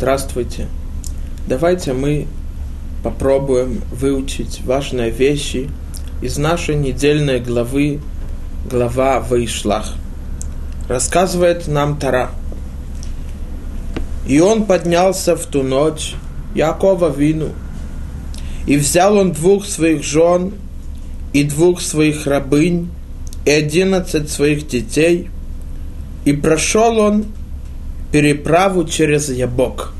Здравствуйте. Давайте мы попробуем выучить важные вещи из нашей недельной главы, глава Вайшлах. Рассказывает нам Тара. И он поднялся в ту ночь, Якова вину, и взял он двух своих жен и двух своих рабынь и одиннадцать своих детей, и прошел он переправу через Ябок.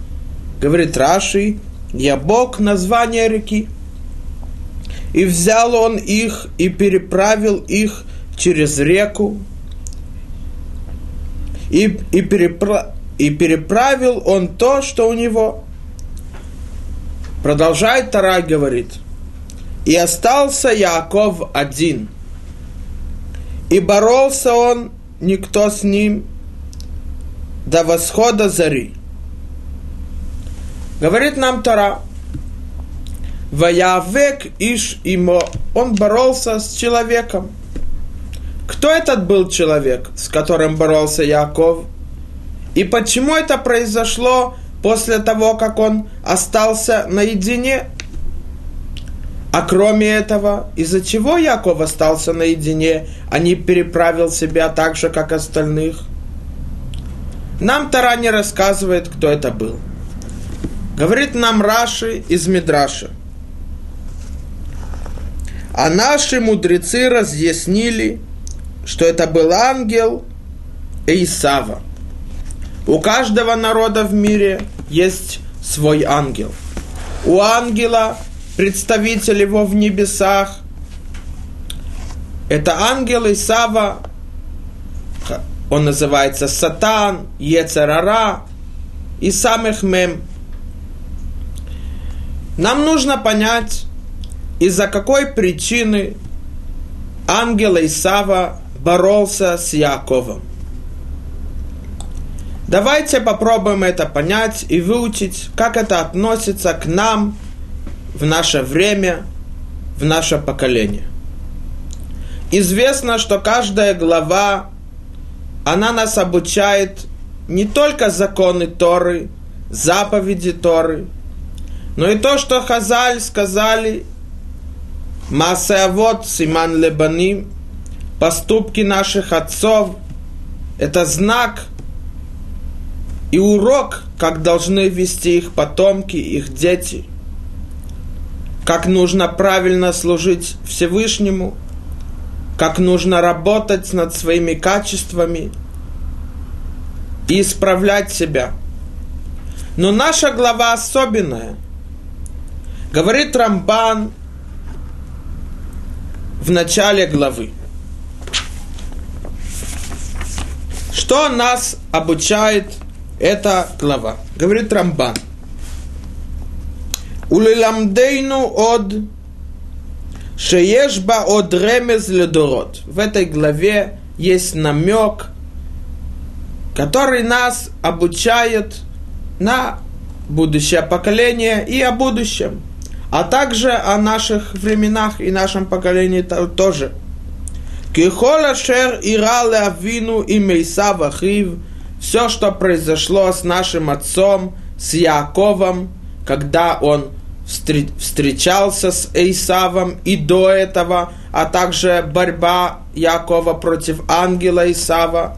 Говорит Раши, Ябок – название реки. И взял он их и переправил их через реку. И, и, перепра... и переправил он то, что у него. Продолжает Тара, говорит. И остался Яков один. И боролся он, никто с ним, до восхода зари. Говорит нам Тара, Ваявек Иш Имо, он боролся с человеком. Кто этот был человек, с которым боролся Яков? И почему это произошло после того, как он остался наедине? А кроме этого, из-за чего Яков остался наедине, а не переправил себя так же, как остальных? Нам Тара не рассказывает, кто это был. Говорит нам Раши из Мидраша. А наши мудрецы разъяснили, что это был ангел Исава. У каждого народа в мире есть свой ангел. У ангела представитель его в небесах. Это ангел Исава, он называется Сатан, Ецерара и самых мем. Нам нужно понять, из-за какой причины ангел Исава боролся с Яковом. Давайте попробуем это понять и выучить, как это относится к нам в наше время, в наше поколение. Известно, что каждая глава она нас обучает не только законы Торы, заповеди Торы, но и то, что Хазаль сказали, Масеавод Симан Лебаним, поступки наших отцов, это знак и урок, как должны вести их потомки, их дети, как нужно правильно служить Всевышнему – как нужно работать над своими качествами и исправлять себя. Но наша глава особенная. Говорит Рамбан в начале главы. Что нас обучает эта глава? Говорит Рамбан. Улиламдейну от Шеешба от ремез ледород. В этой главе есть намек, который нас обучает на будущее поколение и о будущем, а также о наших временах и нашем поколении тоже. Кихола шер ирале авину и мейсава хив, все, что произошло с нашим отцом, с Яковом, когда он встречался с Исавом и до этого, а также борьба Якова против ангела Исава.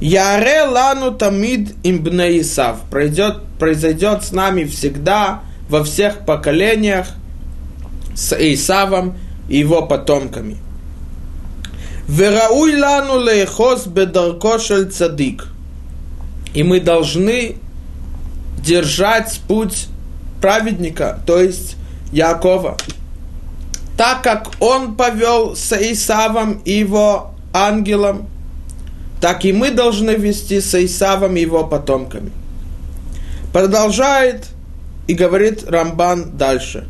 Яре лану тамид имбне Исав. Пройдет, произойдет с нами всегда, во всех поколениях, с Исавом и его потомками. Верауй лану лейхос бедаркошель цадик. И мы должны держать путь праведника, то есть Якова. Так как он повел с Исавом и его ангелом, так и мы должны вести с Исавом и его потомками. Продолжает и говорит Рамбан дальше.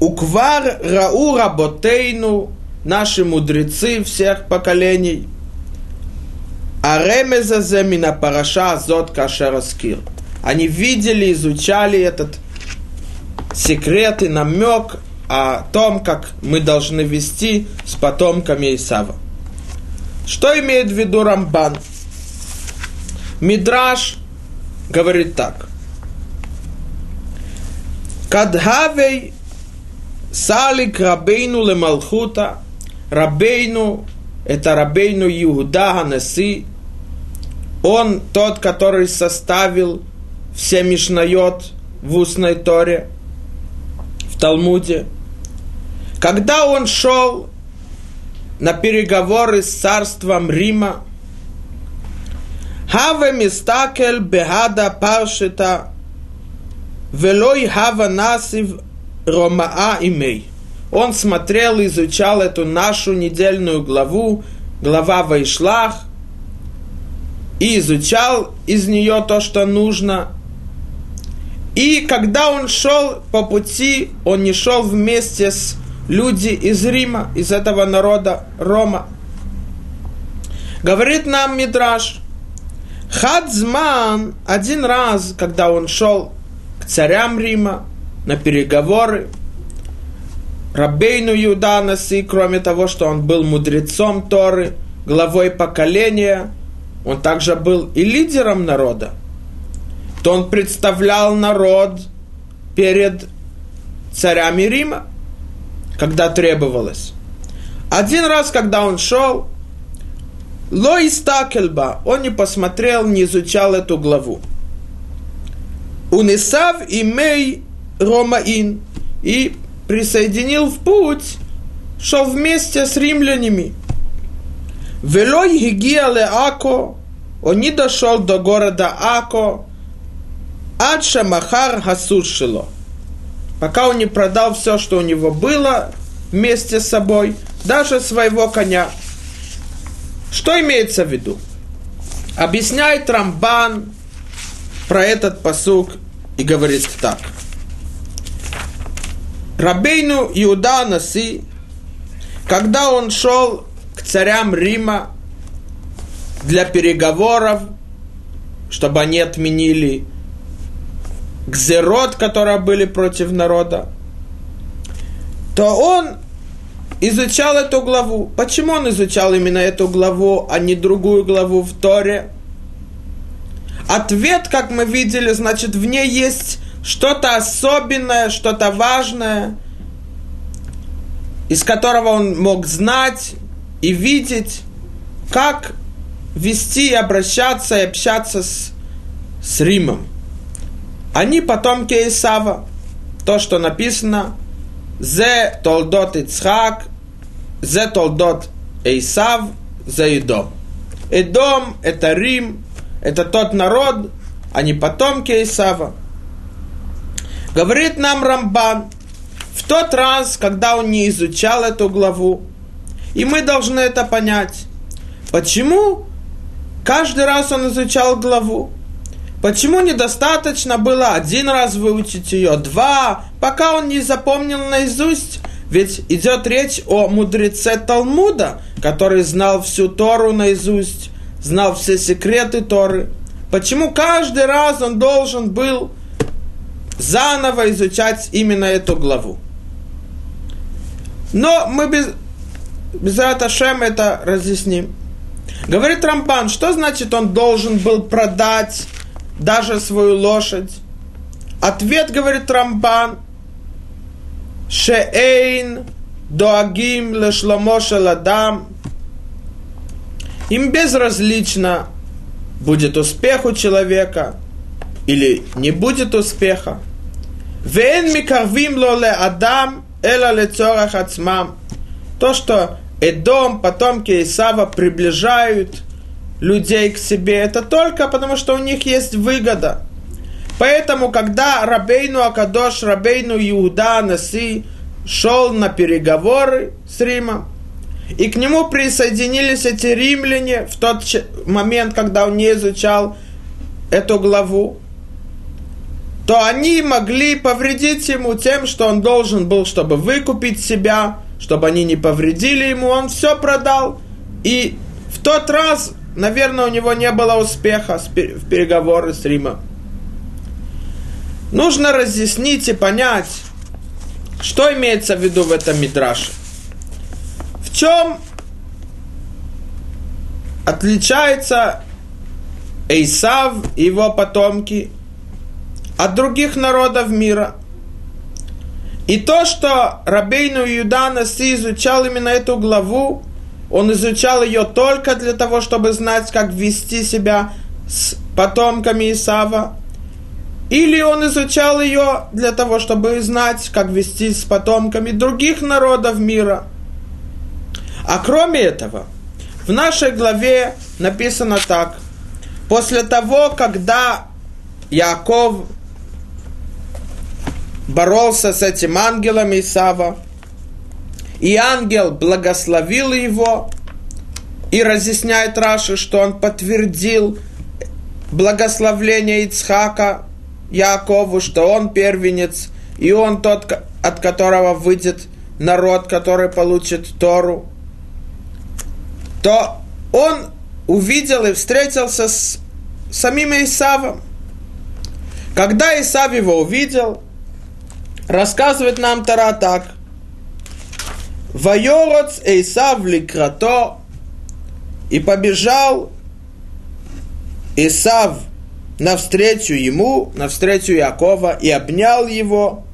Уквар рау работейну, наши мудрецы всех поколений, Аремеза земина параша зот кашераскир. Они видели, изучали этот секрет и намек о том, как мы должны вести с потомками Исава. Что имеет в виду Рамбан? Мидраш говорит так. Кадхавей салик рабейну лемалхута. Рабейну, это рабейну Иуда Ганаси. Он тот, который составил все Мишнайот в устной Торе, Талмуде. Когда он шел на переговоры с царством Рима, Хаве мистакел бехада паршита велой хава насив ромаа имей. Он смотрел, изучал эту нашу недельную главу, глава Вайшлах, и изучал из нее то, что нужно. И когда он шел по пути, он не шел вместе с люди из Рима, из этого народа Рома. Говорит нам Мидраш, Хадзман один раз, когда он шел к царям Рима на переговоры, Рабейну Юданаси, кроме того, что он был мудрецом Торы, главой поколения, он также был и лидером народа, то он представлял народ перед царями Рима, когда требовалось. Один раз, когда он шел, Ло истакельба, он не посмотрел, не изучал эту главу. Унисав имей Ромаин и присоединил в путь, шел вместе с римлянами. Велой гигиале Ако, он не дошел до города Ако, Адша Махар Хасушило, пока он не продал все, что у него было вместе с собой, даже своего коня – что имеется в виду? Объясняет Рамбан про этот посук и говорит так. Рабейну Иуда Наси, когда он шел к царям Рима для переговоров, чтобы они отменили гзерот, которые были против народа, то он изучал эту главу. Почему он изучал именно эту главу, а не другую главу в Торе? Ответ, как мы видели, значит, в ней есть что-то особенное, что-то важное, из которого он мог знать и видеть, как вести и обращаться и общаться с, с Римом. Они потомки Исава. То, что написано, Зе толдот Ицхак, Зе толдот Эйсав, за Идом. Эдом – это Рим, это тот народ, а не потомки Исава. Говорит нам Рамбан, в тот раз, когда он не изучал эту главу, и мы должны это понять. Почему каждый раз он изучал главу? Почему недостаточно было один раз выучить ее, два, пока он не запомнил наизусть ведь идет речь о мудреце Талмуда, который знал всю Тору наизусть, знал все секреты Торы. Почему каждый раз он должен был заново изучать именно эту главу? Но мы без, без Раташем это разъясним. Говорит Рамбан, что значит он должен был продать даже свою лошадь? Ответ, говорит Рамбан, Шеэйн доагим лешламо шаладам. Им безразлично, будет успех у человека или не будет успеха. Вен микарвим лоле адам эла лецорах. То, что Эдом, потомки Исава приближают людей к себе, это только потому, что у них есть выгода – Поэтому, когда Рабейну Акадош, Рабейну Иуда Наси шел на переговоры с Римом, и к нему присоединились эти римляне в тот момент, когда он не изучал эту главу, то они могли повредить ему тем, что он должен был, чтобы выкупить себя, чтобы они не повредили ему, он все продал. И в тот раз, наверное, у него не было успеха в переговоры с Римом. Нужно разъяснить и понять, что имеется в виду в этом мидраше. В чем отличается Исав и его потомки от других народов мира. И то, что Рабейну Юда Наси изучал именно эту главу, он изучал ее только для того, чтобы знать, как вести себя с потомками Исава, или он изучал ее для того, чтобы знать, как вести с потомками других народов мира. А кроме этого, в нашей главе написано так. После того, когда Яков боролся с этим ангелом Исава, и ангел благословил его, и разъясняет Раши, что он подтвердил благословление Ицхака Якову, что он первенец, и он тот, от которого выйдет народ, который получит Тору, то он увидел и встретился с самим Исавом. Когда Исав его увидел, рассказывает нам Тара так. Вайороц Исав ликрато и побежал Исав навстречу ему, навстречу Якова, и обнял его,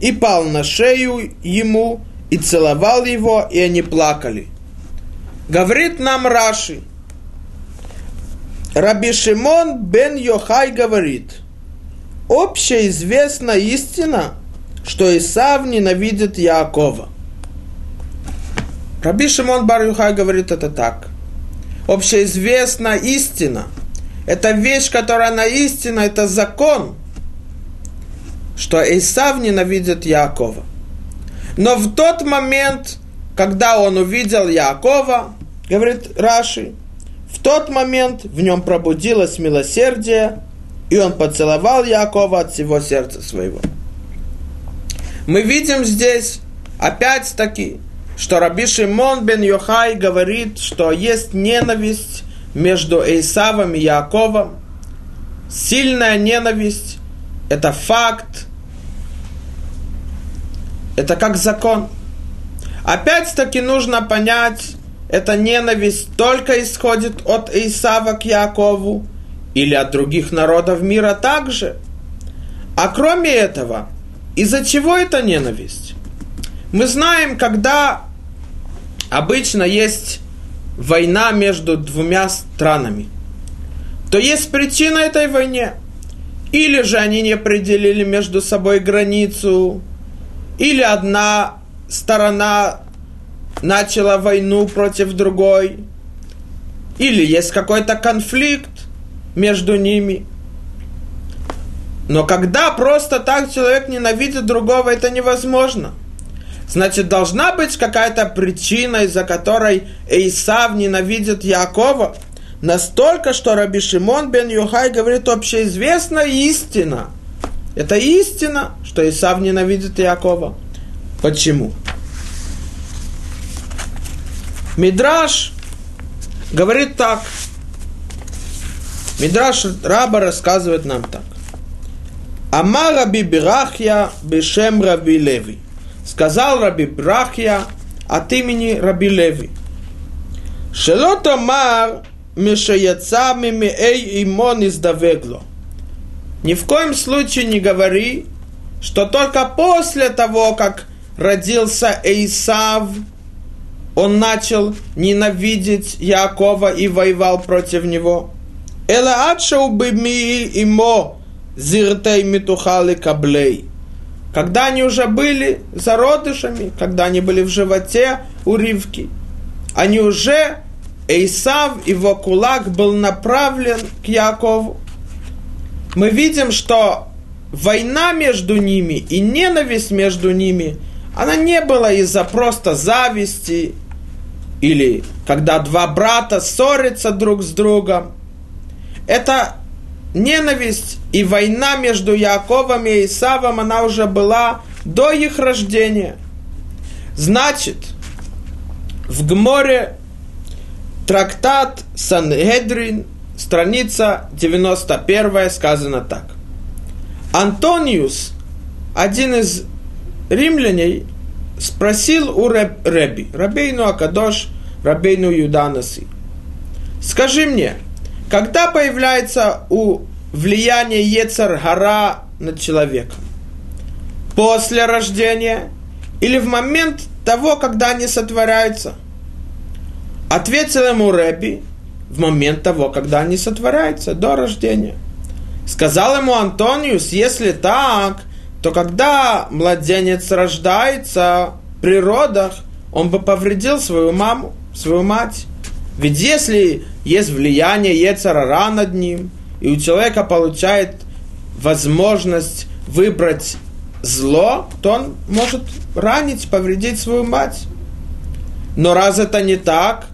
и пал на шею ему, и целовал его, и они плакали. Говорит нам Раши, Раби Шимон бен Йохай говорит, общеизвестна истина, что Исав ненавидит Якова. Раби Шимон бар говорит это так. Общеизвестна истина – это вещь, которая на истина, это закон, что Исав ненавидит Якова. Но в тот момент, когда он увидел Якова, говорит Раши, в тот момент в нем пробудилось милосердие, и он поцеловал Якова от всего сердца своего. Мы видим здесь, опять-таки, что Раби Шимон бен Йохай говорит, что есть ненависть между Исавом и Яковом. Сильная ненависть – это факт, это как закон. Опять-таки нужно понять, эта ненависть только исходит от Исава к Якову или от других народов мира также. А кроме этого, из-за чего эта ненависть? Мы знаем, когда обычно есть война между двумя странами, то есть причина этой войне. Или же они не определили между собой границу, или одна сторона начала войну против другой, или есть какой-то конфликт между ними. Но когда просто так человек ненавидит другого, это невозможно – Значит, должна быть какая-то причина, из-за которой Исав ненавидит Якова. Настолько, что Раби Шимон бен Юхай говорит общеизвестная истина. Это истина, что Исав ненавидит Якова. Почему? Мидраш говорит так. Мидраш Раба рассказывает нам так. Ама Раби Бирахья Бешем Раби Леви сказал Раби Брахья от имени Раби Леви. Шелот Амар Мишаяца Мимеэй Имон издавегло. Ни в коем случае не говори, что только после того, как родился Эйсав, он начал ненавидеть Якова и воевал против него. Эла имо зиртей митухали каблей когда они уже были зародышами, когда они были в животе у Ривки, они уже, Эйсав, его кулак был направлен к Якову. Мы видим, что война между ними и ненависть между ними, она не была из-за просто зависти, или когда два брата ссорятся друг с другом. Это ненависть и война между Яковом и Исавом, она уже была до их рождения. Значит, в Гморе трактат Сангедрин, страница 91 сказано так. Антониус, один из римляней, спросил у Реби, Рабейну Акадош, Рабейну Юданаси, скажи мне, Когда появляется у влияния Ецар Гара над человеком? После рождения или в момент того, когда они сотворяются? Ответил ему Рэби в момент того, когда они сотворяются, до рождения. Сказал ему Антониус, если так, то когда младенец рождается при родах, он бы повредил свою маму, свою мать. Ведь если есть влияние Ецарара над ним, и у человека получает возможность выбрать зло, то он может ранить, повредить свою мать. Но раз это не так,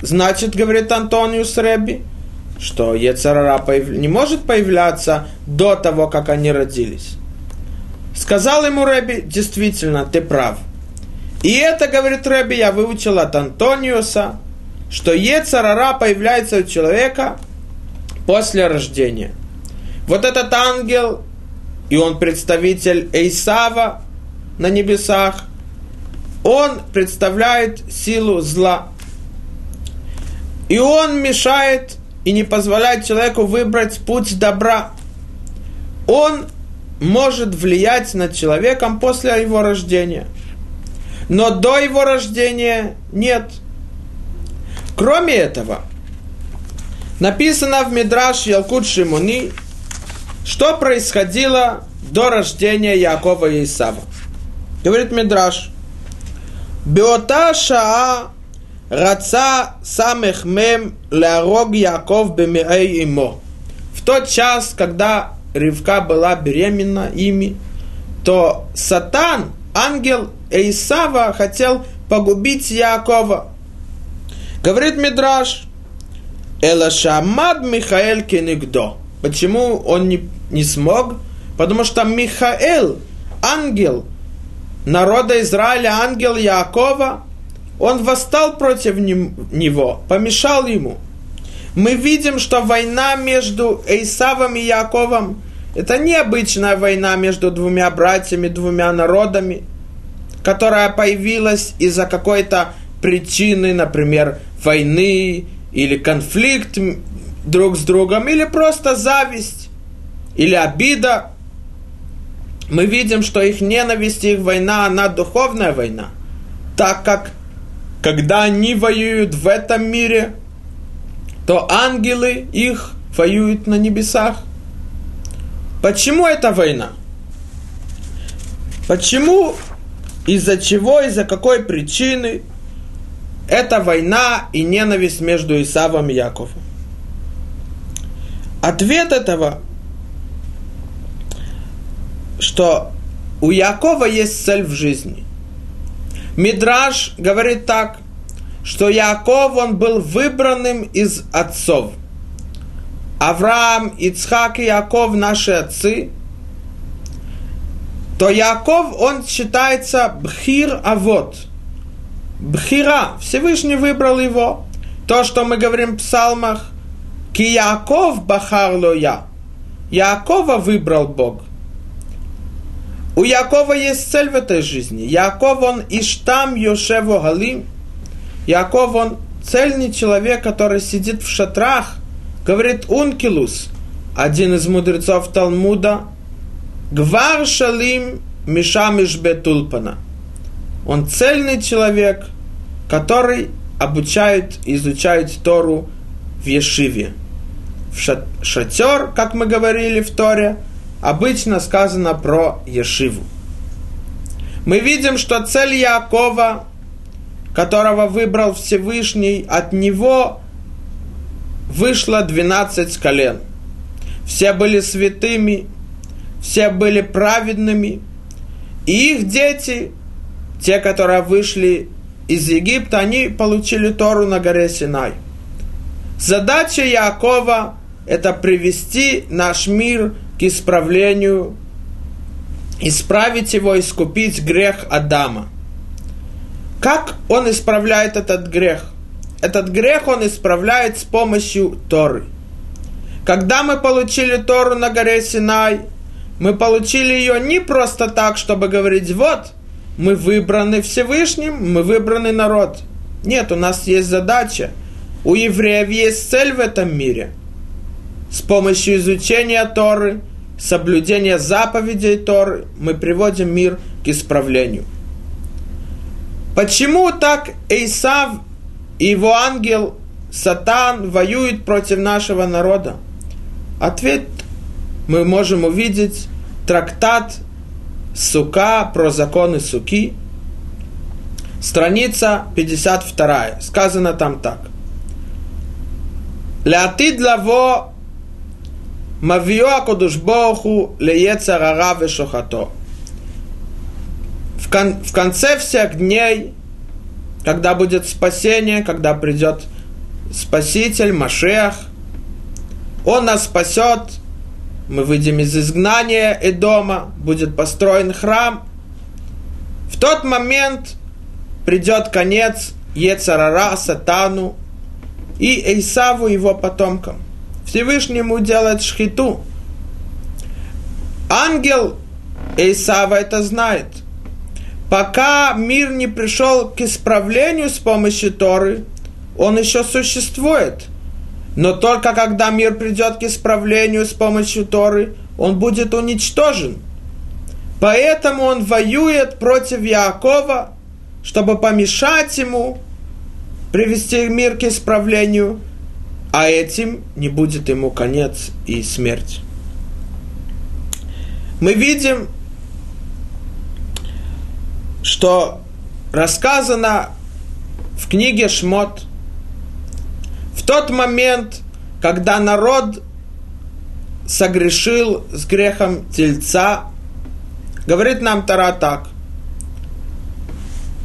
значит, говорит Антониус Рэби, что Ецарара появ... не может появляться до того, как они родились. Сказал ему Рэби, действительно, ты прав. И это, говорит Рэби, я выучил от Антониуса, что Ецарара появляется у человека после рождения. Вот этот ангел, и он представитель Эйсава на небесах, он представляет силу зла. И он мешает и не позволяет человеку выбрать путь добра. Он может влиять над человеком после его рождения. Но до его рождения нет. Кроме этого, написано в Мидраш Ялкут Шимуни, что происходило до рождения Якова и Исава. Говорит Мидраш, Беота Шаа Раца самых мем лярог Яков бемирей имо. В тот час, когда Ривка была беременна ими, то Сатан, ангел Исава, хотел погубить Якова. Говорит Мидраш, Элашамад Михаэль Кенигдо. Почему он не, не смог? Потому что Михаэл, ангел народа Израиля, ангел Якова, он восстал против него, помешал ему. Мы видим, что война между Исавом и Яковом – это необычная война между двумя братьями, двумя народами, которая появилась из-за какой-то причины, например, войны или конфликт друг с другом, или просто зависть, или обида. Мы видим, что их ненависть, их война, она духовная война, так как когда они воюют в этом мире, то ангелы их воюют на небесах. Почему эта война? Почему, из-за чего, из-за какой причины эта война и ненависть между Исавом и Яковом? Ответ этого, что у Якова есть цель в жизни. Мидраж говорит так, что Яков, он был выбранным из отцов. Авраам, Ицхак и Яков, наши отцы, то Яков, он считается Бхир Авод. Бхира, Всевышний выбрал его. То, что мы говорим в псалмах, Ки Яков Бахарло я. Якова выбрал Бог – у Якова есть цель в этой жизни. Яков, он Иштам Йошево Галим. Яков, он цельный человек, который сидит в шатрах. Говорит Ункилус, один из мудрецов Талмуда, Гвар Шалим Мишамиш Бетулпана. Он цельный человек, который обучает, изучает Тору в Ешиве. В шатер, как мы говорили в Торе, обычно сказано про Ешиву. Мы видим, что цель Якова, которого выбрал Всевышний, от него вышло 12 колен. Все были святыми, все были праведными, и их дети, те, которые вышли из Египта, они получили Тору на горе Синай. Задача Якова – это привести наш мир к исправлению, исправить его, искупить грех Адама. Как он исправляет этот грех? Этот грех он исправляет с помощью Торы. Когда мы получили Тору на горе Синай, мы получили ее не просто так, чтобы говорить, вот, мы выбраны Всевышним, мы выбранный народ. Нет, у нас есть задача У евреев есть цель в этом мире. С помощью изучения Торы, соблюдения заповедей Торы мы приводим мир к исправлению. Почему так Исав и его ангел Сатан воюют против нашего народа? Ответ мы можем увидеть трактат Сука про законы суки. Страница 52. Сказано там так. Леатид лаво мавио акодуш боху леецарара вешохато. В, кон- в конце всех дней, когда будет спасение, когда придет Спаситель, Машех, Он нас спасет мы выйдем из изгнания и дома, будет построен храм. В тот момент придет конец Ецарара, Сатану и Эйсаву его потомкам. Всевышнему делает шхиту. Ангел Эйсава это знает. Пока мир не пришел к исправлению с помощью Торы, он еще существует – но только когда мир придет к исправлению с помощью Торы, он будет уничтожен. Поэтому он воюет против Яакова, чтобы помешать ему привести мир к исправлению, а этим не будет ему конец и смерть. Мы видим, что рассказано в книге Шмот – в тот момент, когда народ согрешил с грехом тельца, говорит нам Тара так.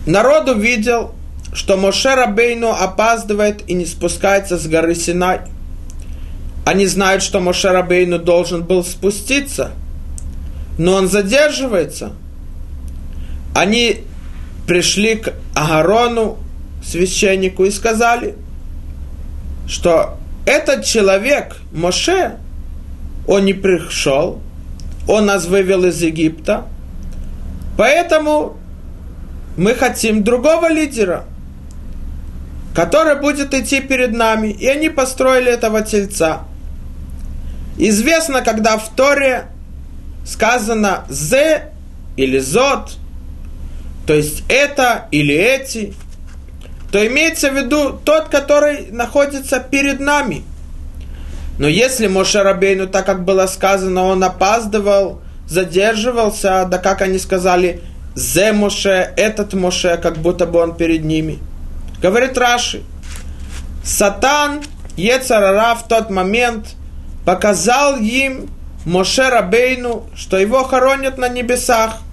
Народ увидел, что Моше Рабейну опаздывает и не спускается с горы Синай. Они знают, что Моше Рабейну должен был спуститься, но он задерживается. Они пришли к Агарону, священнику, и сказали – что этот человек, Моше, он не пришел, он нас вывел из Египта, поэтому мы хотим другого лидера, который будет идти перед нами. И они построили этого тельца. Известно, когда в Торе сказано «зе» или «зот», то есть это или эти – то имеется в виду тот, который находится перед нами. Но если Моше Рабейну, так как было сказано, он опаздывал, задерживался, да как они сказали, «Зе Моше», «этот Моше», как будто бы он перед ними. Говорит Раши, Сатан, Ецарара в тот момент показал им Моше Рабейну, что его хоронят на небесах –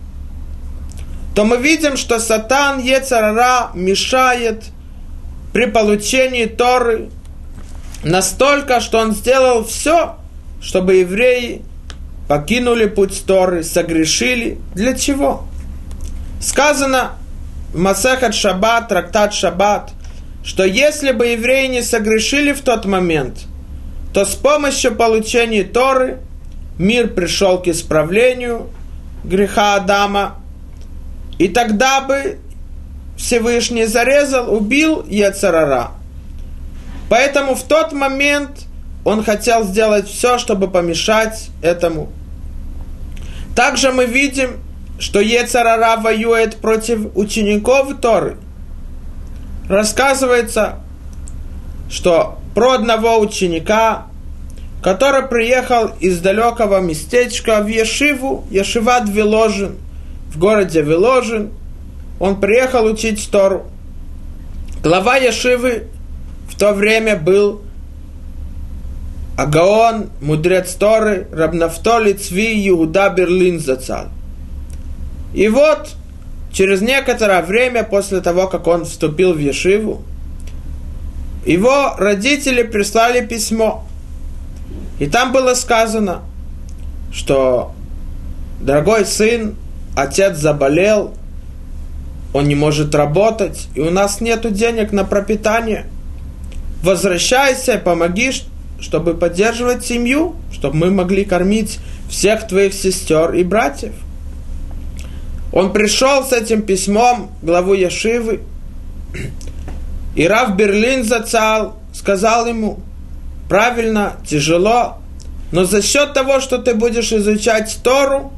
то мы видим, что Сатан Ецарара мешает при получении Торы настолько, что он сделал все, чтобы евреи покинули путь Торы, согрешили. Для чего? Сказано в Масехат Шаббат, трактат Шаббат, что если бы евреи не согрешили в тот момент, то с помощью получения Торы мир пришел к исправлению греха Адама, и тогда бы Всевышний зарезал, убил Ецарара. Поэтому в тот момент он хотел сделать все, чтобы помешать этому. Также мы видим, что Ецарара воюет против учеников Торы. Рассказывается, что про одного ученика, который приехал из далекого местечка в Ешиву, Ешиват Виложин – в городе Виложин. Он приехал учить Тору. Глава Яшивы в то время был Агаон, мудрец Торы, Рабнафтоли Цви Иуда Берлин зацал. И вот, через некоторое время после того, как он вступил в Ешиву, его родители прислали письмо. И там было сказано, что дорогой сын, отец заболел, он не может работать, и у нас нет денег на пропитание. Возвращайся, помоги, чтобы поддерживать семью, чтобы мы могли кормить всех твоих сестер и братьев. Он пришел с этим письмом главу Яшивы, и Рав Берлин зацал сказал ему, правильно, тяжело, но за счет того, что ты будешь изучать Тору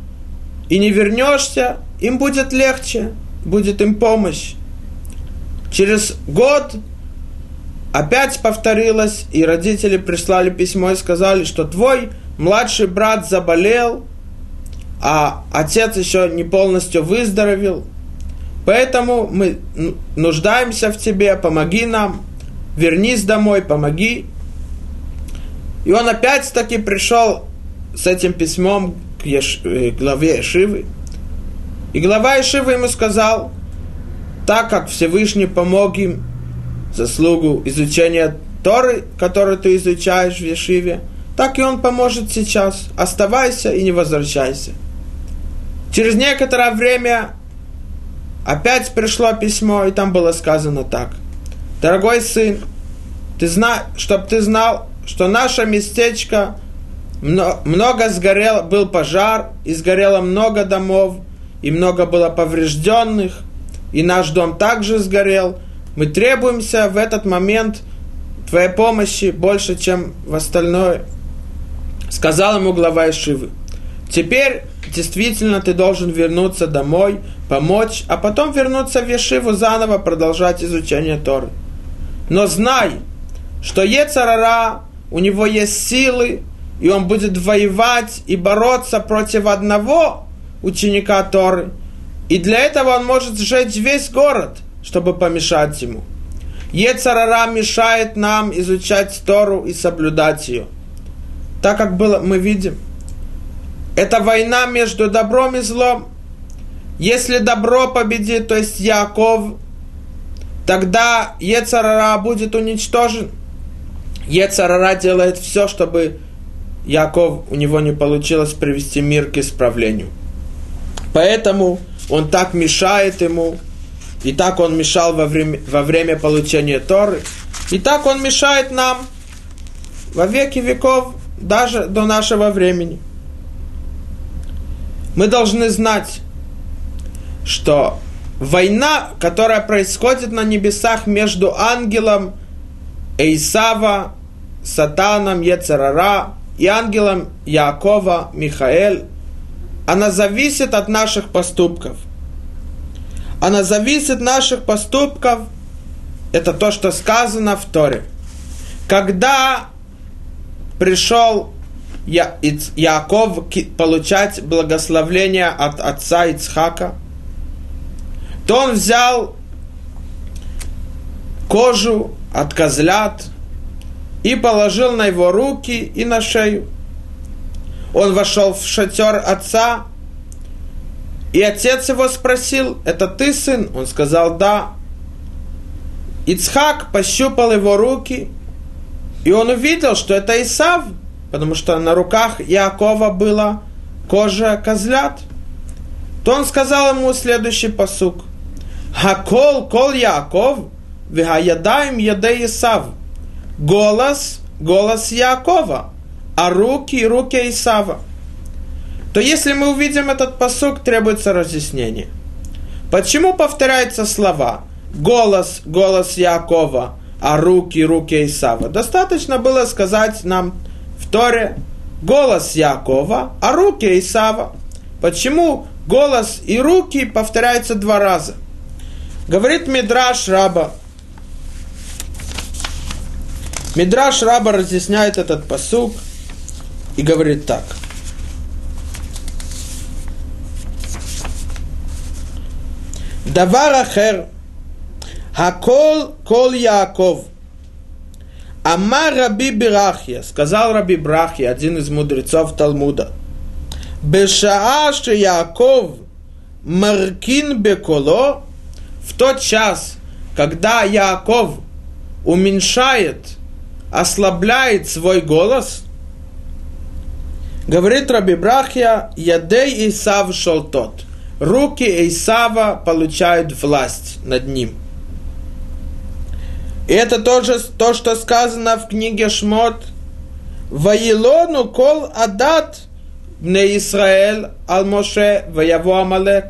и не вернешься, им будет легче, будет им помощь. Через год опять повторилось, и родители прислали письмо и сказали, что твой младший брат заболел, а отец еще не полностью выздоровел. Поэтому мы нуждаемся в тебе, помоги нам, вернись домой, помоги. И он опять-таки пришел с этим письмом к, Еш... Э, главе Ешивы. И глава Ешивы ему сказал, так как Всевышний помог им заслугу изучения Торы, которую ты изучаешь в Ешиве, так и он поможет сейчас. Оставайся и не возвращайся. Через некоторое время опять пришло письмо, и там было сказано так. Дорогой сын, ты зна, чтоб ты знал, что наше местечко много сгорело, был пожар, и сгорело много домов, и много было поврежденных, и наш дом также сгорел. Мы требуемся в этот момент твоей помощи больше, чем в остальное. Сказал ему глава Ишивы. Теперь действительно ты должен вернуться домой, помочь, а потом вернуться в Ешиву заново, продолжать изучение Торы. Но знай, что Ецарара, у него есть силы, и он будет воевать и бороться против одного ученика Торы. И для этого он может сжечь весь город, чтобы помешать ему. Ецарара мешает нам изучать Тору и соблюдать ее. Так как было, мы видим – это война между добром и злом. Если добро победит, то есть Яков, тогда Ецарара будет уничтожен. Ецарара делает все, чтобы Яков, у него не получилось привести мир к исправлению. Поэтому он так мешает ему, и так он мешал во время, во время получения Торы, и так он мешает нам во веки веков, даже до нашего времени мы должны знать, что война, которая происходит на небесах между ангелом Эйсава, Сатаном, Ецерара и ангелом Якова, Михаэль, она зависит от наших поступков. Она зависит от наших поступков. Это то, что сказано в Торе. Когда пришел Я, Яков получать благословление от отца Ицхака, то он взял кожу от козлят и положил на его руки и на шею. Он вошел в шатер отца, и отец его спросил, это ты сын? Он сказал, да. Ицхак пощупал его руки, и он увидел, что это Исав – потому что на руках Якова была кожа козлят, то он сказал ему следующий посук. Хакол кол Яков, вихаядаем яде Исав. Голос, голос Якова, а руки, руки Исава. То если мы увидим этот посук, требуется разъяснение. Почему повторяются слова голос, голос Якова, а руки, руки Исава? Достаточно было сказать нам Торе голос Якова, а руки Исава. Почему голос и руки повторяются два раза? Говорит Мидраш Раба. Мидраш Раба разъясняет этот посук и говорит так. Давар ахер, Хакол кол Яков – Ама Раби Брахья, сказал Раби Брахья, один из мудрецов Талмуда, Бешааши Яков Маркин Беколо, в тот час, когда Яков уменьшает, ослабляет свой голос, говорит Раби Брахья, Ядей Исав тот, Руки Исава получают власть над ним – и это тоже то, что сказано в книге Шмот. Ваилону кол адат не Исраэль ал Моше вояво Амалек.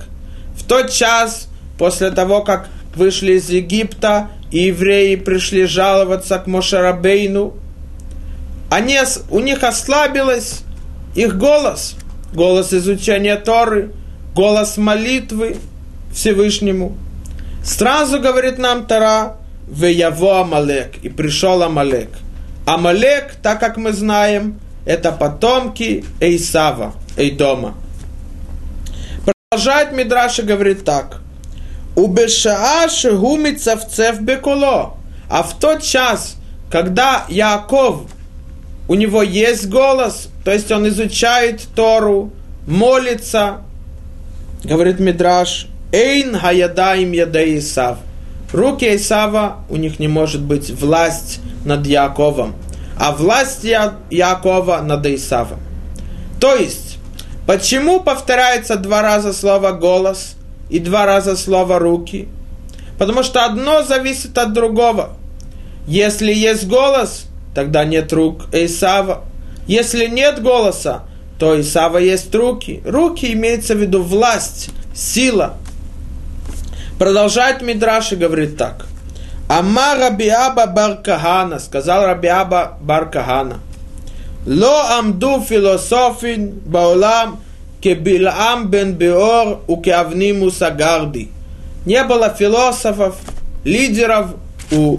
В тот час, после того, как вышли из Египта, и евреи пришли жаловаться к Мошарабейну, они, у них ослабилось их голос, голос изучения Торы, голос молитвы Всевышнему. Сразу говорит нам Тара, «Веяво Амалек», и пришел Амалек. Амалек, так как мы знаем, это потомки Эйсава, Эйдома. Продолжает Мидраша говорит так. Убешаа в беколо. А в тот час, когда Яков, у него есть голос, то есть он изучает Тору, молится, говорит Мидраш, Эйн хаядаим яда Исав. Руки Исава, у них не может быть власть над Яковом, а власть Якова над Исавом. То есть, почему повторяется два раза слово «голос» и два раза слово «руки»? Потому что одно зависит от другого. Если есть голос, тогда нет рук Исава. Если нет голоса, то Исава есть руки. Руки имеется в виду власть, сила. Продолжает Мидраш и говорит так. Ама Рабиаба Баркахана, сказал Рабиаба Баркахана. Ло амду философин баулам кебилам бен Биор у кеавниму сагарди. Не было философов, лидеров у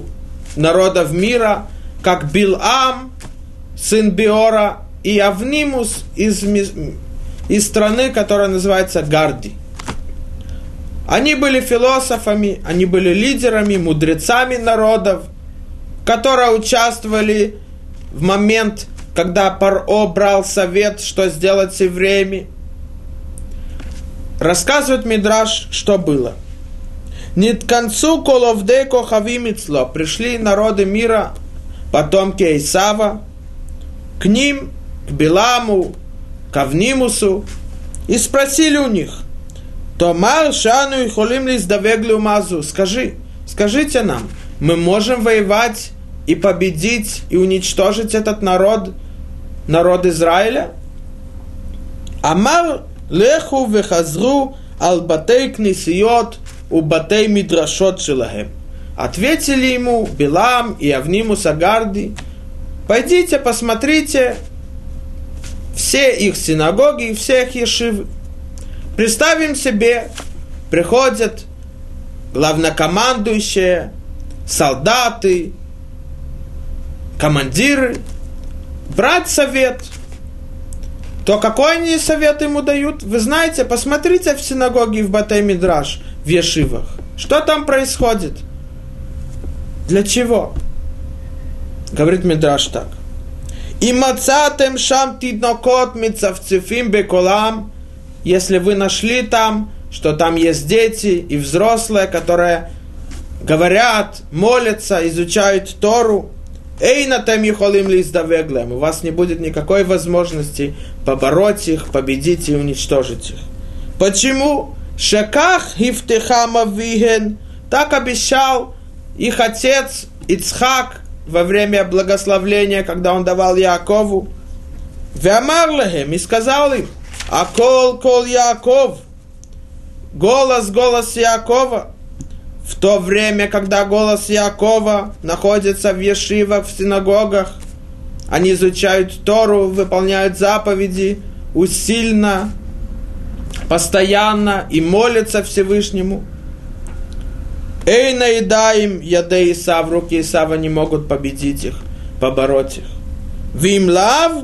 народов мира, как Билам, сын Биора, и Авнимус из, из страны, которая называется Гарди. Они были философами, они были лидерами, мудрецами народов, которые участвовали в момент, когда Паро брал совет, что сделать с евреями. Рассказывает Мидраш, что было. Не к концу коловдей кохавимицло пришли народы мира, потомки Исава, к ним, к Биламу, к Авнимусу, и спросили у них – Томар шану и холим лиздавеглю мазу. Скажи, скажите нам, мы можем воевать и победить и уничтожить этот народ, народ Израиля? Амар леху вехазру ал батей книсиот у батей мидрашот шелахем. Ответили ему Билам и Авниму Сагарди, пойдите, посмотрите все их синагоги и все их ешивы. Представим себе, приходят главнокомандующие, солдаты, командиры, брать совет. То какой они совет ему дают? Вы знаете, посмотрите в синагоге в Батай Мидраш, в Ешивах. Что там происходит? Для чего? Говорит Мидраш так. И мацатем шам тиднокот мицавцефим беколам если вы нашли там, что там есть дети и взрослые, которые говорят, молятся, изучают Тору, Эй, на тем холим лиздавеглем. У вас не будет никакой возможности побороть их, победить и уничтожить их. Почему? Шеках ифтехама виген. Так обещал их отец Ицхак во время благословления, когда он давал Якову. Вямарлахем и сказал им, а кол кол Яков, голос, голос Якова, в то время, когда голос Якова находится в ешивах, в синагогах, они изучают Тору, выполняют заповеди усильно, постоянно и молятся Всевышнему. Эй, наедаем яде Исав, руки Исава не могут победить их, побороть их. Вим лав,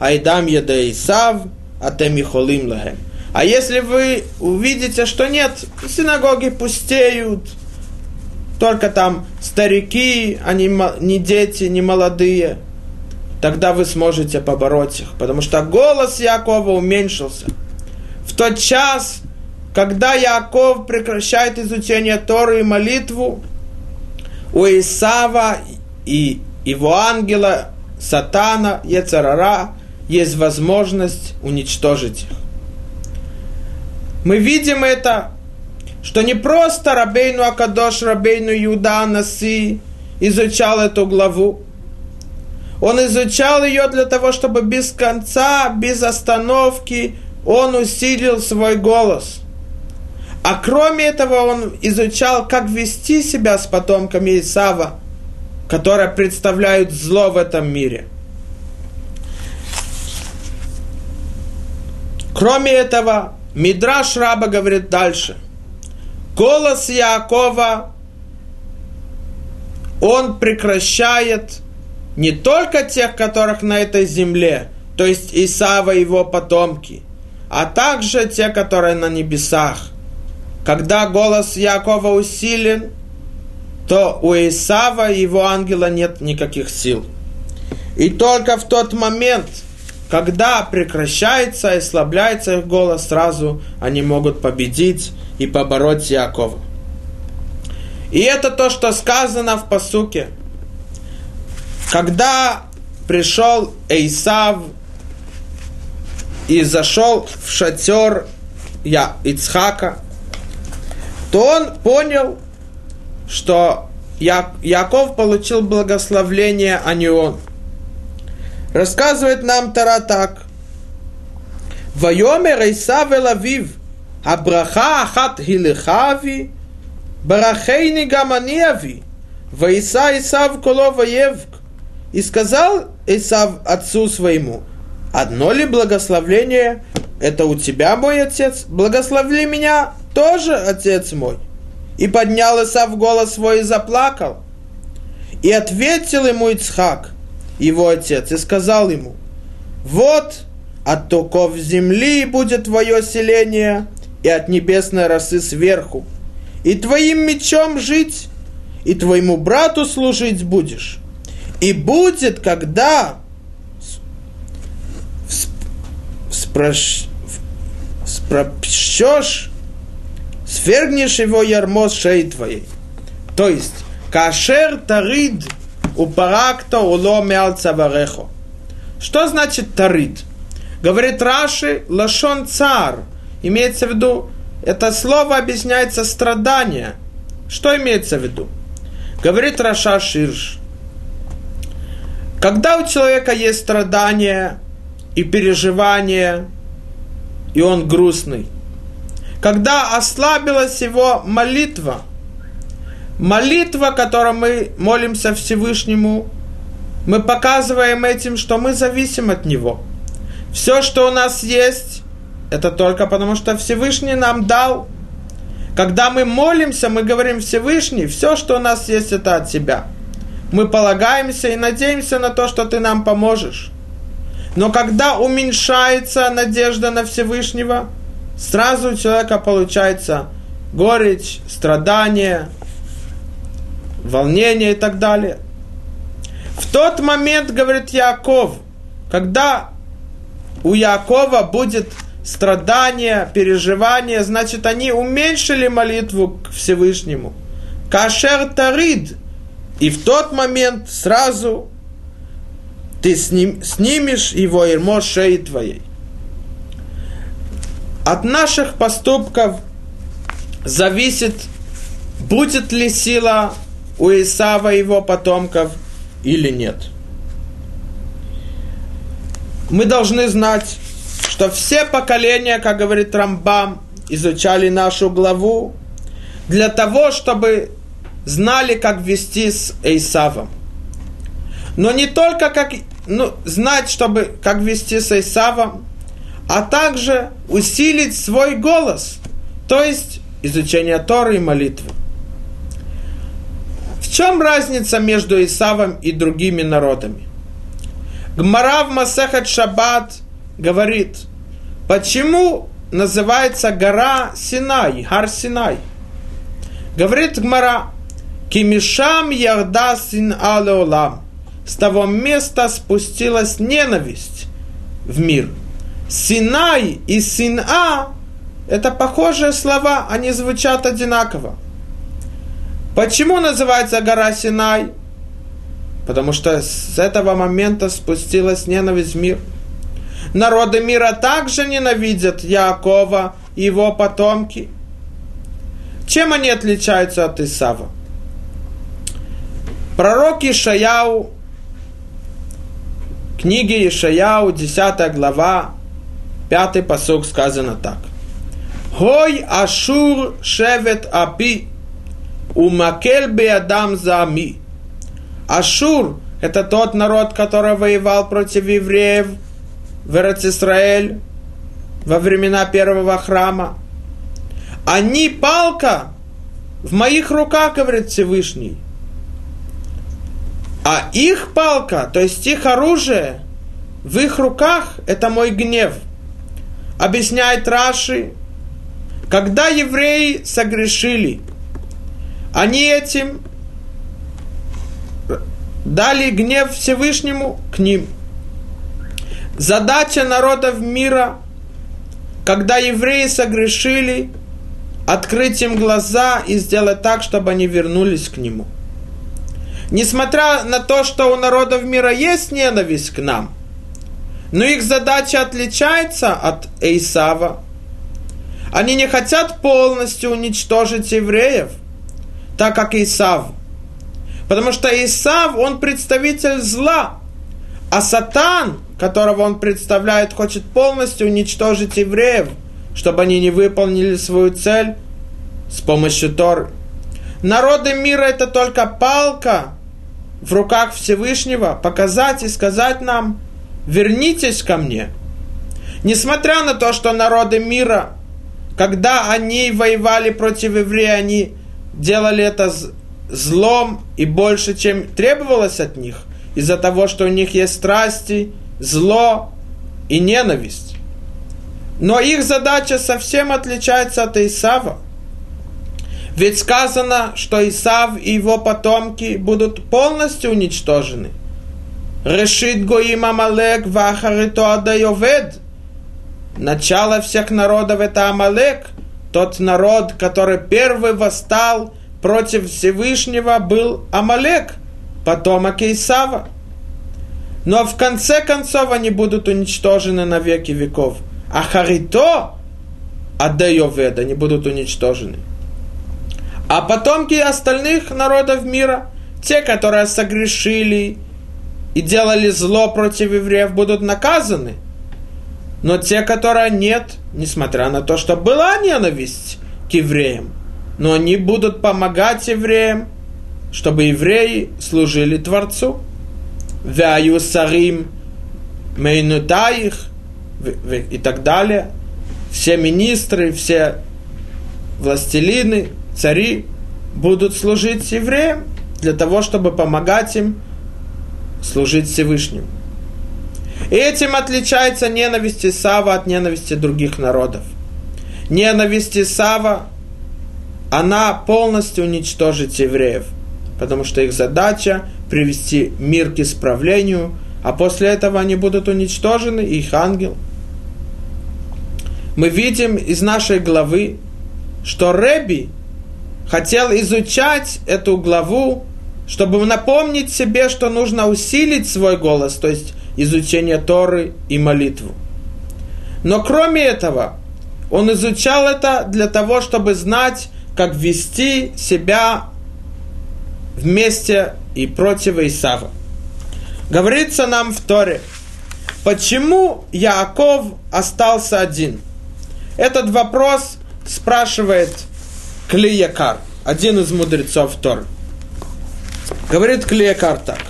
айдам яде Исав – атемихолим лахем. А если вы увидите, что нет, синагоги пустеют, только там старики, они не дети, не молодые, тогда вы сможете побороть их, потому что голос Якова уменьшился. В тот час, когда Яков прекращает изучение Торы и молитву, у Исава и его ангела Сатана, Ецарара, есть возможность уничтожить их. Мы видим это, что не просто Рабейну Акадош, Рабейну Юда Наси изучал эту главу. Он изучал ее для того, чтобы без конца, без остановки он усилил свой голос. А кроме этого он изучал, как вести себя с потомками Исава, которые представляют зло в этом мире. Кроме этого, Мидраш Раба говорит дальше. Голос Якова, он прекращает не только тех, которых на этой земле, то есть Исава и его потомки, а также те, которые на небесах. Когда голос Якова усилен, то у Исава и его ангела нет никаких сил. И только в тот момент, когда прекращается и ослабляется их голос, сразу они могут победить и побороть Якова. И это то, что сказано в посуке. Когда пришел Эйсав и зашел в шатер я, Ицхака, то он понял, что Я, Яков получил благословление, а не он. Рассказывает нам Тара так. Вайомер Исав Элавив, Абраха Ахат Хилихави, Барахейни Гаманиави, Ваиса Исав Колова Евк. И сказал Исав отцу своему, одно ли благословление это у тебя, мой отец? Благослови меня тоже, отец мой. И поднял Исав голос свой и заплакал. И ответил ему Ицхак, его отец, и сказал ему, вот от токов земли будет твое селение, и от небесной росы сверху. И твоим мечом жить, и твоему брату служить будешь. И будет, когда спрош... спропщешь, свергнешь его ярмо с шеи твоей. То есть, кашер тарид у паракта уло мял цаварехо. Что значит тарид? Говорит Раши, лашон цар. Имеется в виду, это слово объясняется страдание. Что имеется в виду? Говорит Раша Ширш. Когда у человека есть страдания и переживания, и он грустный, когда ослабилась его молитва, молитва, которой мы молимся Всевышнему, мы показываем этим, что мы зависим от Него. Все, что у нас есть, это только потому, что Всевышний нам дал. Когда мы молимся, мы говорим Всевышний, все, что у нас есть, это от Тебя. Мы полагаемся и надеемся на то, что Ты нам поможешь. Но когда уменьшается надежда на Всевышнего, сразу у человека получается горечь, страдание, волнение и так далее. В тот момент, говорит Яков, когда у Якова будет страдания, переживания, значит, они уменьшили молитву к Всевышнему. Кашер тарид. И в тот момент сразу ты сним, снимешь его ермо шеи твоей. От наших поступков зависит, будет ли сила у Исава его потомков или нет. Мы должны знать, что все поколения, как говорит Рамбам, изучали нашу главу для того, чтобы знали, как вести с Исавом. Но не только как ну, знать, чтобы как вести с Исавом, а также усилить свой голос, то есть изучение Торы и молитвы. В чем разница между Исавом и другими народами? Гмара в Масехат Шаббат говорит, почему называется гора Синай, Гар Синай? Говорит Гмара, Кимишам ярда син алеолам с того места спустилась ненависть в мир. Синай и Сина – это похожие слова, они звучат одинаково. Почему называется гора Синай? Потому что с этого момента спустилась ненависть в мир. Народы мира также ненавидят Якова и его потомки. Чем они отличаются от Исава? Пророк Ишаяу книге Ишаяу, 10 глава, 5 посок сказано так. Хой Ашур Шевет Апи, Умакель Беадам Зами. Ашур – это тот народ, который воевал против евреев в Израиль во времена первого храма. Они палка в моих руках, говорит Всевышний. А их палка, то есть их оружие, в их руках – это мой гнев. Объясняет Раши, когда евреи согрешили, они этим дали гнев Всевышнему к ним. Задача народов мира, когда евреи согрешили, открыть им глаза и сделать так, чтобы они вернулись к нему. Несмотря на то, что у народов мира есть ненависть к нам, но их задача отличается от Эйсава – они не хотят полностью уничтожить евреев, так как Исав. Потому что Исав, он представитель зла, а Сатан, которого он представляет, хочет полностью уничтожить евреев, чтобы они не выполнили свою цель с помощью Торы. Народы мира это только палка в руках Всевышнего, показать и сказать нам, вернитесь ко мне. Несмотря на то, что народы мира когда они воевали против евреев, они делали это злом и больше, чем требовалось от них, из-за того, что у них есть страсти, зло и ненависть. Но их задача совсем отличается от Исава. Ведь сказано, что Исав и его потомки будут полностью уничтожены. Решит Гоим Амалек Вахарито Адайовед – Начало всех народов это Амалек, тот народ, который первый восстал против Всевышнего, был Амалек, потомок Исава. Но в конце концов они будут уничтожены на веки веков. А Харито, Адайовед, они будут уничтожены. А потомки остальных народов мира, те, которые согрешили и делали зло против евреев, будут наказаны – но те, которые нет, несмотря на то, что была ненависть к евреям, но они будут помогать евреям, чтобы евреи служили Творцу. Вяю сарим мейнутаих и так далее. Все министры, все властелины, цари будут служить евреям для того, чтобы помогать им служить Всевышнему. Этим отличается ненависть Исава от ненависти других народов. Ненависть Исава, она полностью уничтожит евреев, потому что их задача привести мир к исправлению, а после этого они будут уничтожены, их ангел. Мы видим из нашей главы, что Реби хотел изучать эту главу, чтобы напомнить себе, что нужно усилить свой голос, то есть изучение Торы и молитву. Но кроме этого, он изучал это для того, чтобы знать, как вести себя вместе и против Исава. Говорится нам в Торе, почему Яаков остался один? Этот вопрос спрашивает Клиякар, один из мудрецов Торы. Говорит Клиякар так.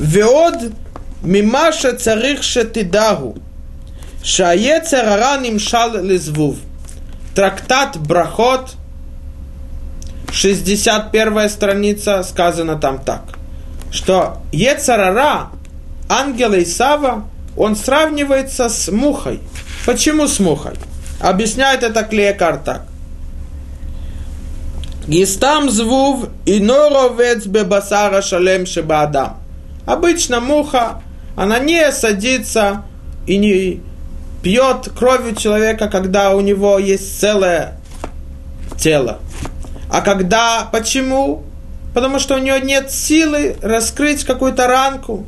Веод мимаша царих шатидагу. Шаецер царара нимшал лизвув. Трактат Брахот, 61 страница, сказано там так, что Ецарара, ангела Исава, он сравнивается с мухой. Почему с мухой? Объясняет это Клеекар так. Гистам звув и норовец бебасара шалем шебаадам. Обычно муха, она не садится и не пьет кровью человека, когда у него есть целое тело. А когда, почему? Потому что у нее нет силы раскрыть какую-то ранку.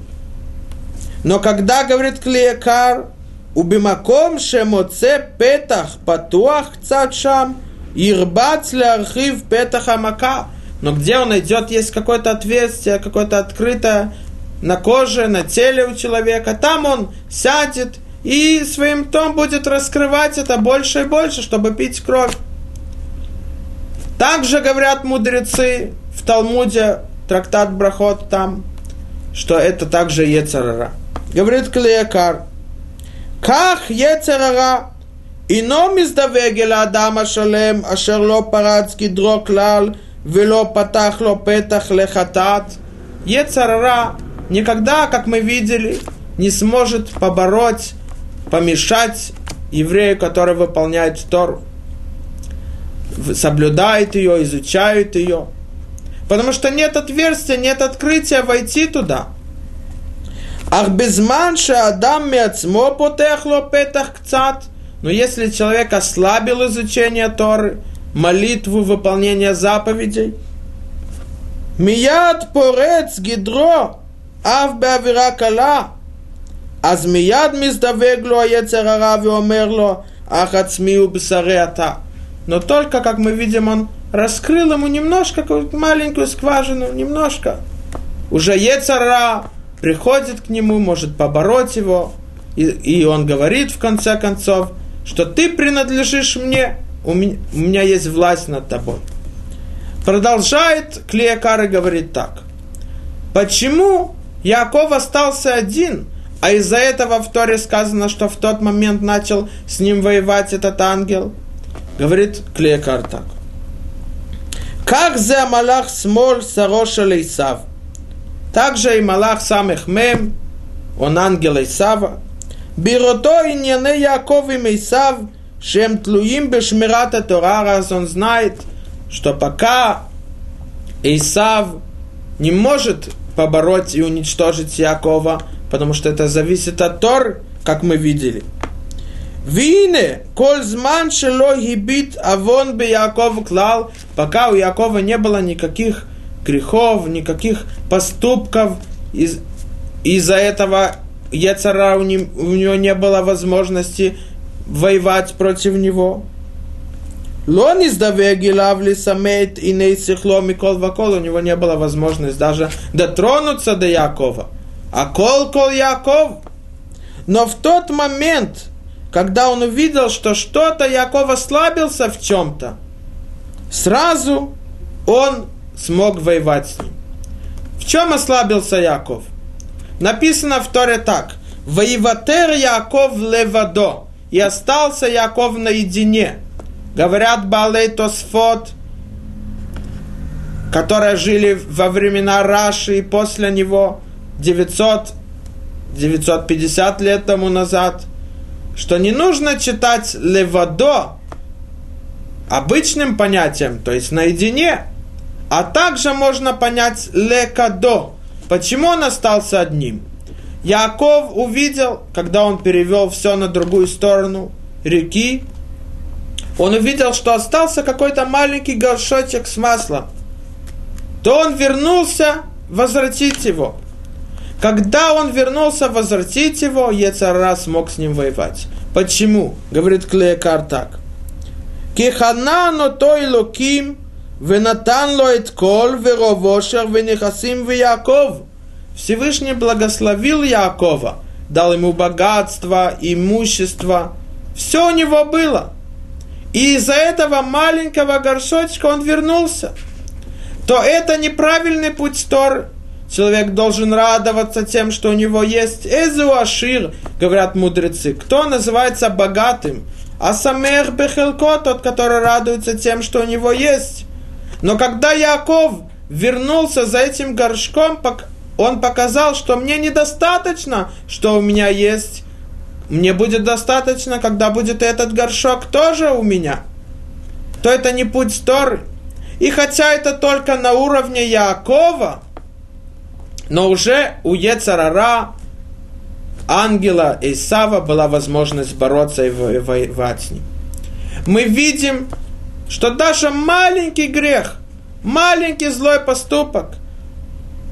Но когда, говорит Клеекар, убимаком шемоце петах патуах цадшам, ирбац архив петаха мака. Но где он идет, есть какое-то отверстие, какое-то открытое на коже, на теле у человека. Там он сядет и своим том будет раскрывать это больше и больше, чтобы пить кровь. Также говорят мудрецы в Талмуде, трактат Брахот там, что это также Ецарара. Говорит Клеякар, как Ецарара, ином издавегеля Адама Шалем, ашерло парацки дроклал, вело патахло петах лехатат. Ецарара никогда, как мы видели, не сможет побороть, помешать еврею, который выполняет Тору. Соблюдает ее, изучает ее. Потому что нет отверстия, нет открытия войти туда. Ах безман адам мецмо потехло петах кцат. Но если человек ослабил изучение Торы, молитву, выполнение заповедей, мияд порец гидро, ав беавира кала, אז מיד מזדווג לו היצר הרע ואומר לו, ах עצמי ובשרי אתה. Но только, как мы видим, он раскрыл ему немножко, какую-то маленькую скважину, немножко. Уже Ецара приходит к нему, может побороть его, и, и он говорит в конце концов, что ты принадлежишь мне, у меня, у меня есть власть над тобой. Продолжает Клеякар и говорит так. Почему Яков остался один, а из-за этого в Торе сказано, что в тот момент начал с ним воевать этот ангел. Говорит Клейкар так. Как за Малах Смоль Сароша Лейсав. Также и Малах самых Мем, он ангел Исава. Бирото и Нене Яков и Мейсав, Шем Тлуим Бешмирата Тора, раз он знает, что пока Исав не может побороть и уничтожить Якова, потому что это зависит от Тор, как мы видели. Вине, коль зман шело гибит авон бы Яков клал, пока у Якова не было никаких грехов, никаких поступков, из, из-за этого Ецара у, не, у него не было возможности воевать против него. Лон издавеги лавли самейт и нейсихло микол вакол, у него не было возможности даже дотронуться до Якова. А кол кол Яков. Но в тот момент, когда он увидел, что что-то Яков ослабился в чем-то, сразу он смог воевать с ним. В чем ослабился Яков? Написано в Торе так. Воеватер Яков левадо. И остался Яков наедине. Говорят Балей Тосфот, которые жили во времена Раши и после него 900, 950 лет тому назад, что не нужно читать левадо обычным понятием, то есть наедине, а также можно понять лекадо, Почему он остался одним? Яков увидел, когда он перевел все на другую сторону реки, он увидел, что остался какой-то маленький горшочек с маслом, то он вернулся возвратить его. Когда он вернулся возвратить его, Ецара смог с ним воевать. Почему? Говорит Клеекар так. Киханану той луким, венатан лоит кол, веровошер, венихасим в Яков. Всевышний благословил Якова, дал ему богатство, имущество. Все у него было – и из-за этого маленького горшочка он вернулся. То это неправильный путь Торы. Человек должен радоваться тем, что у него есть. Эзу говорят мудрецы. Кто называется богатым? Асамех Бехелко, тот, который радуется тем, что у него есть. Но когда Яков вернулся за этим горшком, он показал, что мне недостаточно, что у меня есть. Мне будет достаточно, когда будет этот горшок тоже у меня. То это не путь Торы. И хотя это только на уровне Якова, но уже у Ецарара, ангела Исава, была возможность бороться и воевать с ним. Мы видим, что даже маленький грех, маленький злой поступок,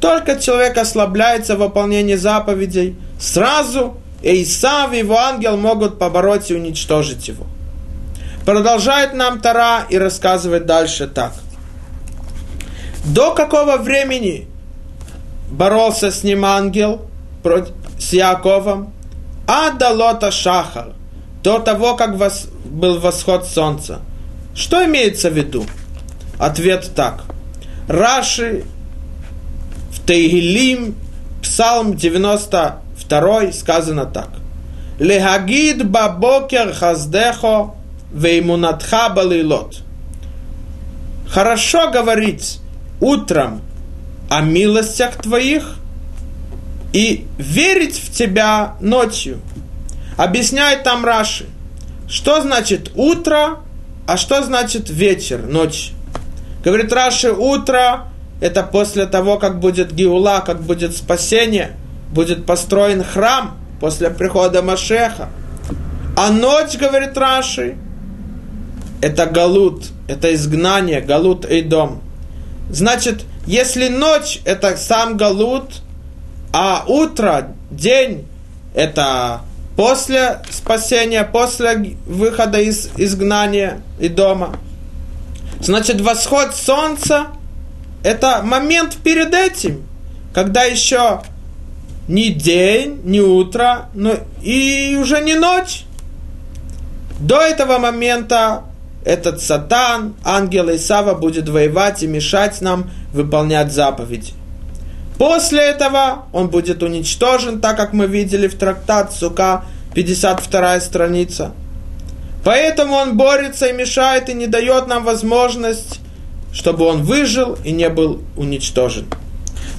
только человек ослабляется в выполнении заповедей, сразу И его ангел могут побороть и уничтожить его. Продолжает нам Тара и рассказывает дальше так. До какого времени боролся с ним ангел с Яковом? Ада лота шахар, до того, как вос, был восход солнца. Что имеется в виду? Ответ так. Раши в Тейгилим, Псалм 92, сказано так. Легагид бабокер хаздехо веймунатха балилот. Хорошо говорить утром о милостях твоих и верить в тебя ночью. Объясняет там Раши, что значит утро, а что значит вечер, ночь. Говорит Раши, утро – это после того, как будет Гиула, как будет спасение, будет построен храм после прихода Машеха. А ночь, говорит Раши, это галут, это изгнание, галут и дом. Значит, если ночь – это сам галут, а утро, день – это после спасения, после выхода из изгнания и дома – Значит, восход солнца – это момент перед этим, когда еще не день, не утро, но и уже не ночь. До этого момента этот сатан, ангел Исава, будет воевать и мешать нам выполнять заповеди. После этого он будет уничтожен, так как мы видели в трактат Сука, 52 страница – Поэтому он борется и мешает, и не дает нам возможность, чтобы он выжил и не был уничтожен.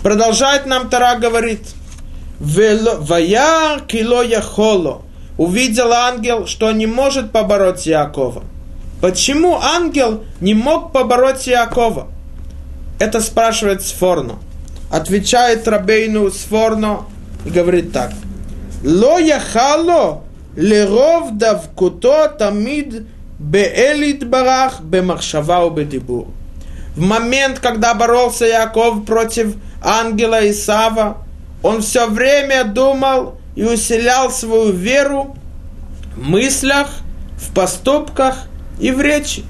Продолжает нам Тара говорит, Ваяр кило яхоло. Увидел ангел, что не может побороть Якова. Почему ангел не мог побороть Якова? Это спрашивает Сфорно. Отвечает Рабейну Сфорно и говорит так. Ло яхало леров давкуто тамид беэлит барах бемахшавау бедибур. В момент, когда боролся Яков против ангела Исава, он все время думал и усилял свою веру в мыслях, в поступках и в речи.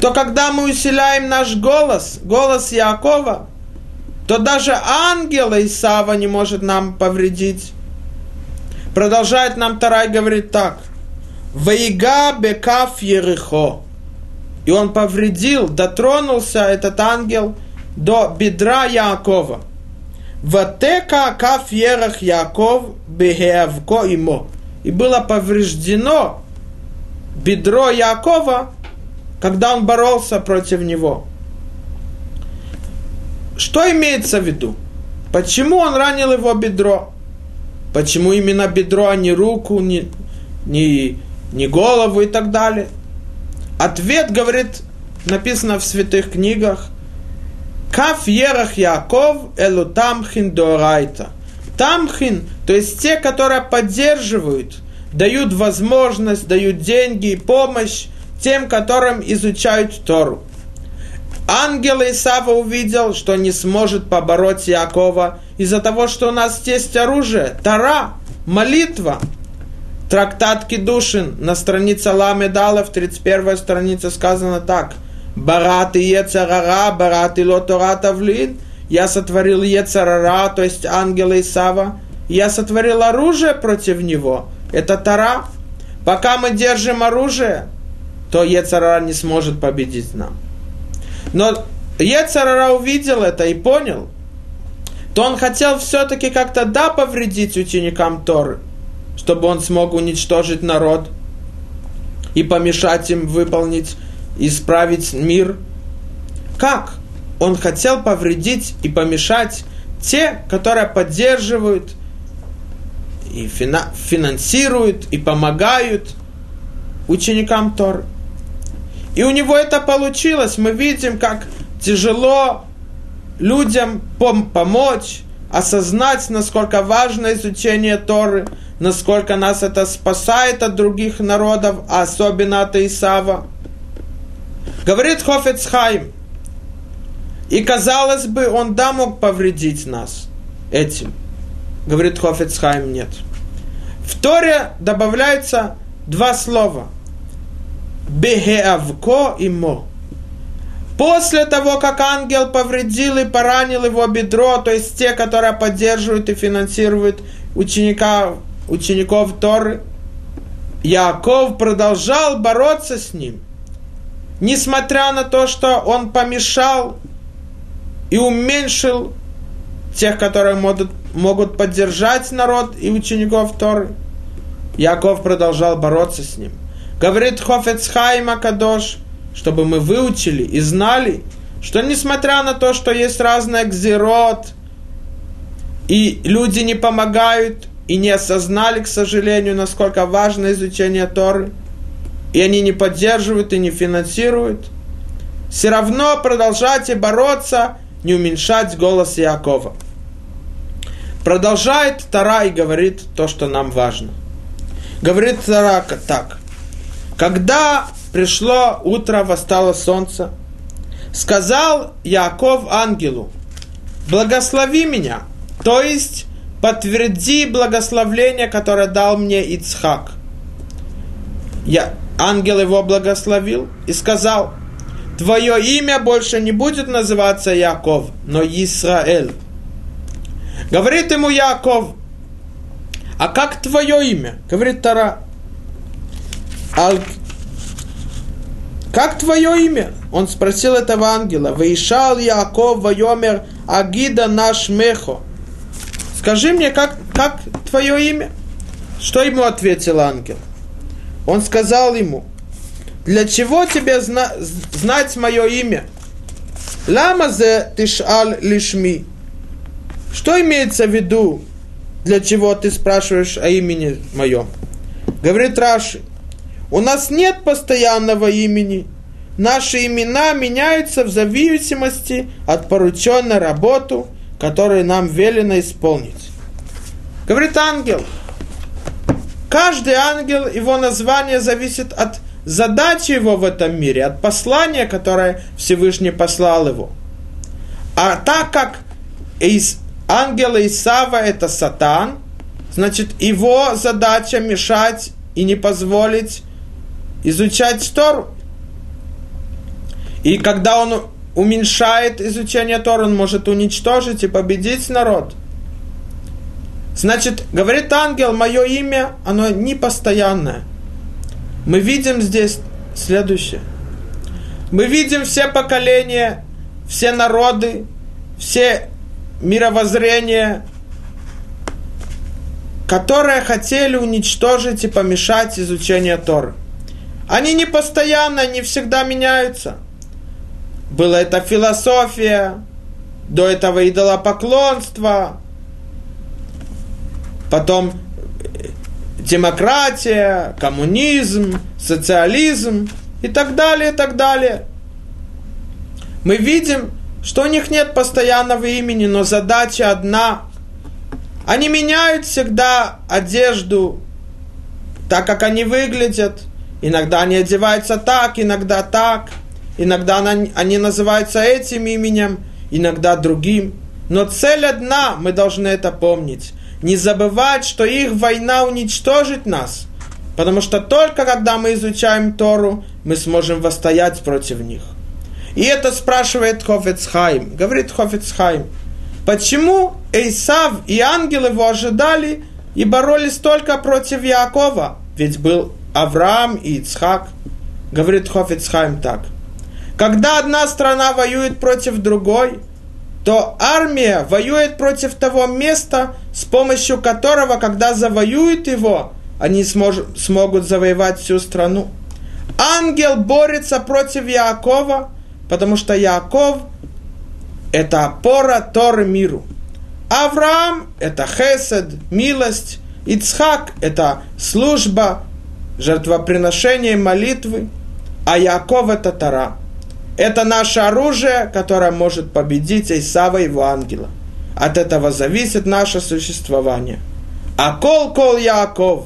То когда мы усиляем наш голос, голос Якова, то даже ангела Исава не может нам повредить. Продолжает нам Тарай говорит так. Ваига бекаф ерехо. И он повредил, дотронулся этот ангел до бедра Якова. Ватека каф ерах Яков бегеавко имо. И было повреждено бедро Якова, когда он боролся против него. Что имеется в виду? Почему он ранил его бедро? Почему именно бедро, а не руку, не, не, не голову и так далее? Ответ, говорит, написано в святых книгах, Каф ерах Яков элу тамхин дорайта. Тамхин, то есть те, которые поддерживают, дают возможность, дают деньги и помощь тем, которым изучают Тору. Ангел Исава увидел, что не сможет побороть Якова из-за того, что у нас есть оружие, тара, молитва. Трактат Кедушин на странице Ламедала в 31 странице сказано так. Барат и Ецарара, Барат и Лотора Тавлин. Я сотворил Ецарара, то есть ангела Исава. Я сотворил оружие против него. Это Тара. Пока мы держим оружие, то Ецарара не сможет победить нам. Но Ецарара увидел это и понял, то он хотел все-таки как-то да повредить ученикам Торы, чтобы он смог уничтожить народ и помешать им выполнить, исправить мир. Как? Он хотел повредить и помешать те, которые поддерживают и финансируют и помогают ученикам Торы. И у него это получилось. Мы видим, как тяжело людям пом- помочь, осознать, насколько важно изучение Торы, насколько нас это спасает от других народов, а особенно от Исава. Говорит Хофецхайм, и казалось бы, он да мог повредить нас этим. Говорит Хофецхайм, нет. В Торе добавляется два слова – Бегеавко имо. После того, как ангел повредил и поранил его бедро, то есть те, которые поддерживают и финансируют ученика учеников Торы, Яков продолжал бороться с ним, несмотря на то, что он помешал и уменьшил тех, которые могут, могут поддержать народ и учеников Торы. Яков продолжал бороться с ним. Говорит Хофецхайма Кадош, чтобы мы выучили и знали, что несмотря на то, что есть разные гзирот, и люди не помогают, и не осознали, к сожалению, насколько важно изучение Торы, и они не поддерживают и не финансируют, все равно продолжайте бороться, не уменьшать голос Якова. Продолжает Тара и говорит то, что нам важно. Говорит Тара так. Когда пришло утро, восстало солнце, сказал Яков ангелу, благослови меня, то есть подтверди благословление, которое дал мне Ицхак. Я, ангел его благословил и сказал, твое имя больше не будет называться Яков, но Исраэль. Говорит ему Яков, а как твое имя? Говорит Тара. Как твое имя? Он спросил этого ангела. Ваишал Яков Вайомер Агида наш Мехо. Скажи мне, как, как твое имя? Что ему ответил ангел? Он сказал ему, для чего тебе зна- знать мое имя? Лама зе тишал лишми. Что имеется в виду, для чего ты спрашиваешь о имени моем? Говорит Раши, у нас нет постоянного имени. Наши имена меняются в зависимости от порученной работы которые нам велено исполнить. Говорит ангел. Каждый ангел, его название зависит от задачи его в этом мире, от послания, которое Всевышний послал его. А так как из ангела Исава это сатан, значит его задача мешать и не позволить изучать Тору. И когда он уменьшает изучение Тора, он может уничтожить и победить народ. Значит, говорит ангел, мое имя, оно не постоянное. Мы видим здесь следующее. Мы видим все поколения, все народы, все мировоззрения, которые хотели уничтожить и помешать изучению Торы. Они не постоянно, не всегда меняются – была это философия, до этого идолопоклонство, потом э, демократия, коммунизм, социализм и так далее, и так далее. Мы видим, что у них нет постоянного имени, но задача одна. Они меняют всегда одежду, так как они выглядят. Иногда они одеваются так, иногда так – Иногда они называются этим именем, иногда другим. Но цель одна, мы должны это помнить. Не забывать, что их война уничтожит нас. Потому что только когда мы изучаем Тору, мы сможем восстоять против них. И это спрашивает Хофецхайм. Говорит Хофецхайм, почему Эйсав и ангел его ожидали и боролись только против Якова? Ведь был Авраам и Ицхак. Говорит Хофицхайм так – когда одна страна воюет против другой, то армия воюет против того места, с помощью которого, когда завоюют его, они смож- смогут завоевать всю страну. Ангел борется против Якова, потому что Яков – это опора Торы миру. Авраам – это хесед, милость. Ицхак – это служба, жертвоприношение, молитвы. А Яков – это Тара – это наше оружие, которое может победить Исава и его ангела. От этого зависит наше существование. А кол кол Яков.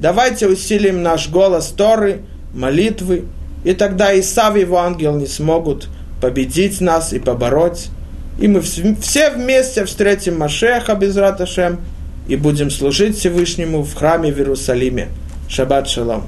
Давайте усилим наш голос Торы, молитвы, и тогда Исав и его ангел не смогут победить нас и побороть. И мы все вместе встретим Машеха без Раташем и будем служить Всевышнему в храме в Иерусалиме. Шаббат шалом.